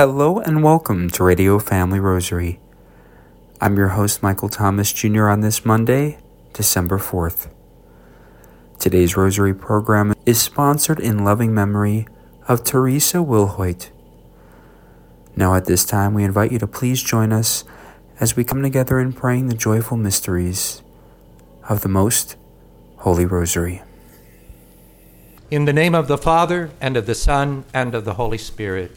Hello and welcome to Radio Family Rosary. I'm your host, Michael Thomas Jr., on this Monday, December 4th. Today's Rosary program is sponsored in loving memory of Teresa Wilhoit. Now, at this time, we invite you to please join us as we come together in praying the joyful mysteries of the Most Holy Rosary. In the name of the Father, and of the Son, and of the Holy Spirit.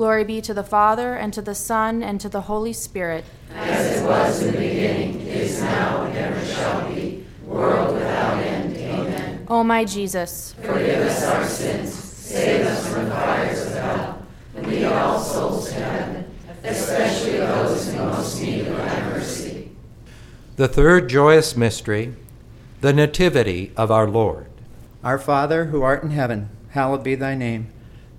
Amen. Glory be to the Father, and to the Son, and to the Holy Spirit. As it was in the beginning, is now, and ever shall be, world without end. Amen. O my Jesus, Forgive us our sins, save us from the fires of hell, and lead all souls to heaven, especially those in most need of thy mercy. The third joyous mystery, the Nativity of our Lord. Our Father, who art in heaven, hallowed be thy name.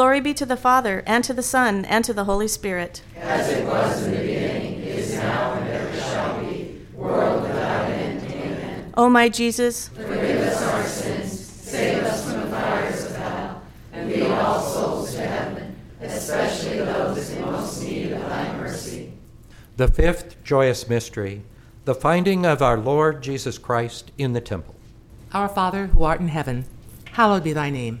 Glory be to the Father, and to the Son, and to the Holy Spirit. As it was in the beginning, is now, and ever shall be, world without end. Amen. O my Jesus, Forgive us our sins, save us from the fires of hell, and lead all souls to heaven, especially those in most need of thy mercy. The fifth joyous mystery, the finding of our Lord Jesus Christ in the temple. Our Father, who art in heaven, hallowed be thy name.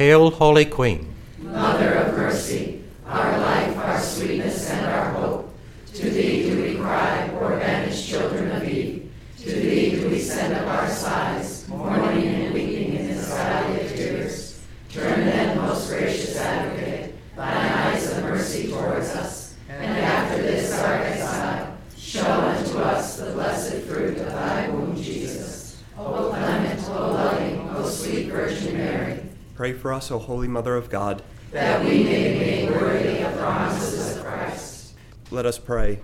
Hail, Holy Queen. Mother of mercy, our life, our sweetness, and our hope. To thee do we cry, poor banished children of Eve. To thee do we send up our sighs, mourning and weeping in this valley of tears. Turn then, most gracious advocate, thine eyes of mercy towards us, and after this our exile, show unto us the blessed fruit of thy womb, Jesus. O clement, O loving, O sweet Virgin Mary, Pray for us, O Holy Mother of God. that we may be made worthy of the promises of Christ. Let us pray.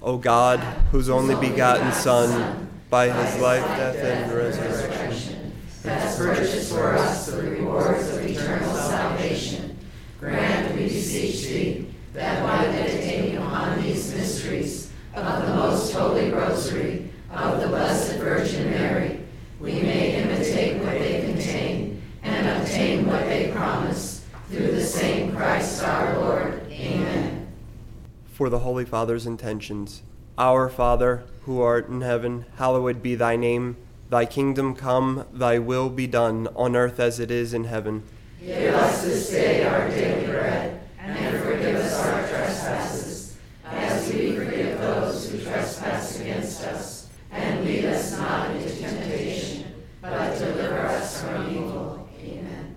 O God, whose only begotten Son, by his life, death, and resurrection, has purchased for us the rewards of eternal salvation. Grant, we beseech thee, that by meditating upon these mysteries of the most holy rosary of the Blessed Virgin Mary, we may imitate what they contain and obtain what they promise. Through the same Christ our Lord. Amen. for the Holy Father's intentions. Our Father, who art in heaven, hallowed be thy name. Thy kingdom come, thy will be done, on earth as it is in heaven. Give us this day our daily bread, and forgive us our trespasses, as we forgive those who trespass against us. And lead us not into temptation, but deliver us from evil. Amen.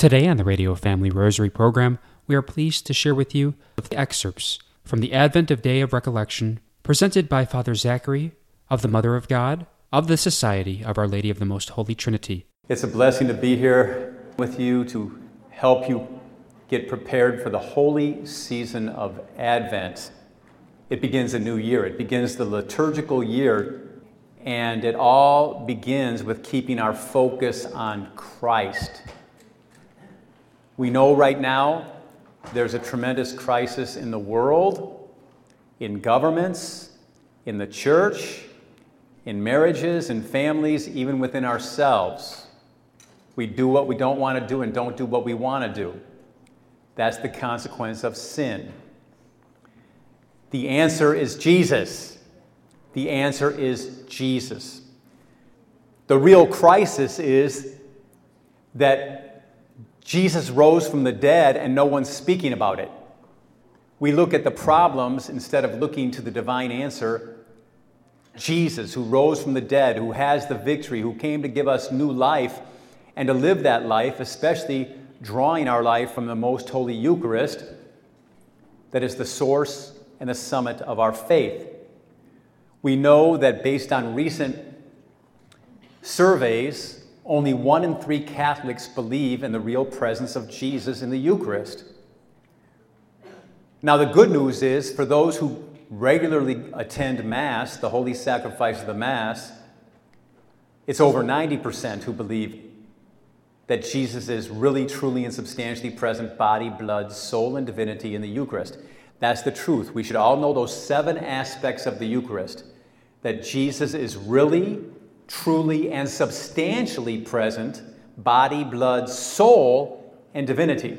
Today on the Radio Family Rosary program, we are pleased to share with you the excerpts from the Advent of Day of Recollection presented by Father Zachary of the Mother of God of the Society of Our Lady of the Most Holy Trinity. It's a blessing to be here with you to help you get prepared for the holy season of Advent. It begins a new year, it begins the liturgical year, and it all begins with keeping our focus on Christ. We know right now there's a tremendous crisis in the world, in governments, in the church, in marriages in families, even within ourselves. We do what we don't want to do and don't do what we want to do. That's the consequence of sin. The answer is Jesus. The answer is Jesus. The real crisis is that Jesus rose from the dead and no one's speaking about it. We look at the problems instead of looking to the divine answer. Jesus, who rose from the dead, who has the victory, who came to give us new life and to live that life, especially drawing our life from the most holy Eucharist, that is the source and the summit of our faith. We know that based on recent surveys, only one in three Catholics believe in the real presence of Jesus in the Eucharist. Now, the good news is for those who regularly attend Mass, the holy sacrifice of the Mass, it's over 90% who believe that Jesus is really, truly, and substantially present body, blood, soul, and divinity in the Eucharist. That's the truth. We should all know those seven aspects of the Eucharist that Jesus is really, truly, and substantially present body, blood, soul, and divinity.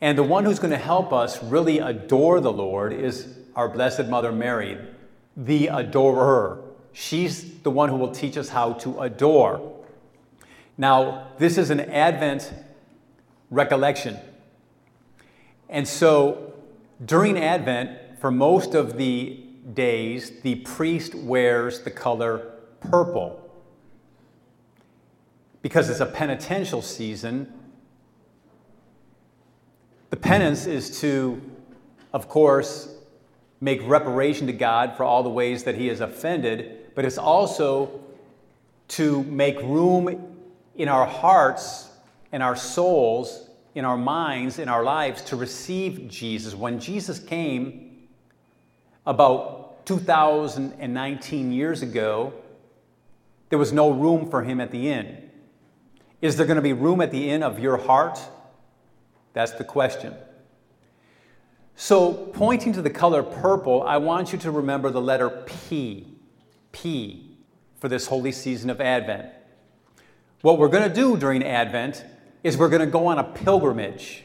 And the one who's going to help us really adore the Lord is our Blessed Mother Mary, the adorer. She's the one who will teach us how to adore. Now, this is an Advent recollection. And so during Advent, for most of the days, the priest wears the color purple. Because it's a penitential season, the penance is to, of course, make reparation to God for all the ways that he has offended, but it's also to make room in our hearts in our souls, in our minds, in our lives to receive Jesus. When Jesus came about 2019 years ago, there was no room for him at the inn. Is there going to be room at the inn of your heart? That's the question. So, pointing to the color purple, I want you to remember the letter P. P for this holy season of Advent. What we're going to do during Advent is we're going to go on a pilgrimage.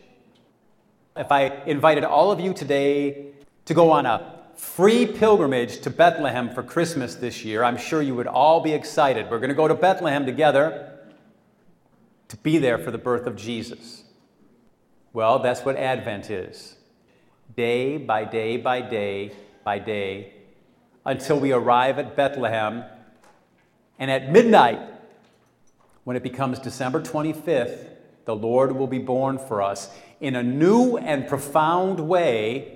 If I invited all of you today to go on a free pilgrimage to Bethlehem for Christmas this year, I'm sure you would all be excited. We're going to go to Bethlehem together to be there for the birth of Jesus. Well, that's what Advent is. Day by day by day by day until we arrive at Bethlehem. And at midnight, when it becomes December 25th, the Lord will be born for us in a new and profound way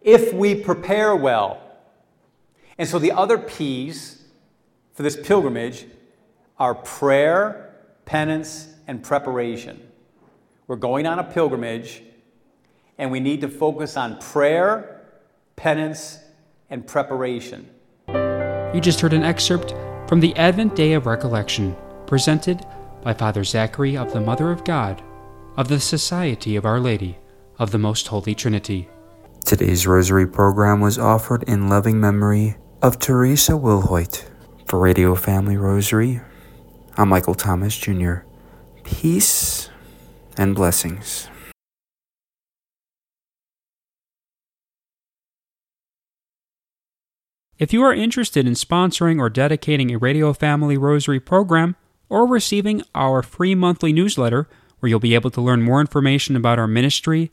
if we prepare well. And so the other P's for this pilgrimage are prayer, penance, and preparation. We're going on a pilgrimage, and we need to focus on prayer, penance, and preparation. You just heard an excerpt from the Advent Day of Recollection, presented by Father Zachary of the Mother of God, of the Society of Our Lady of the Most Holy Trinity. Today's Rosary program was offered in loving memory of Teresa Wilhoit. For Radio Family Rosary, I'm Michael Thomas Jr. Peace and blessings. If you are interested in sponsoring or dedicating a Radio Family Rosary program or receiving our free monthly newsletter, where you'll be able to learn more information about our ministry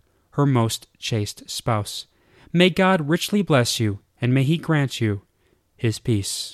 her most chaste spouse, may God richly bless you, and may He grant you His peace.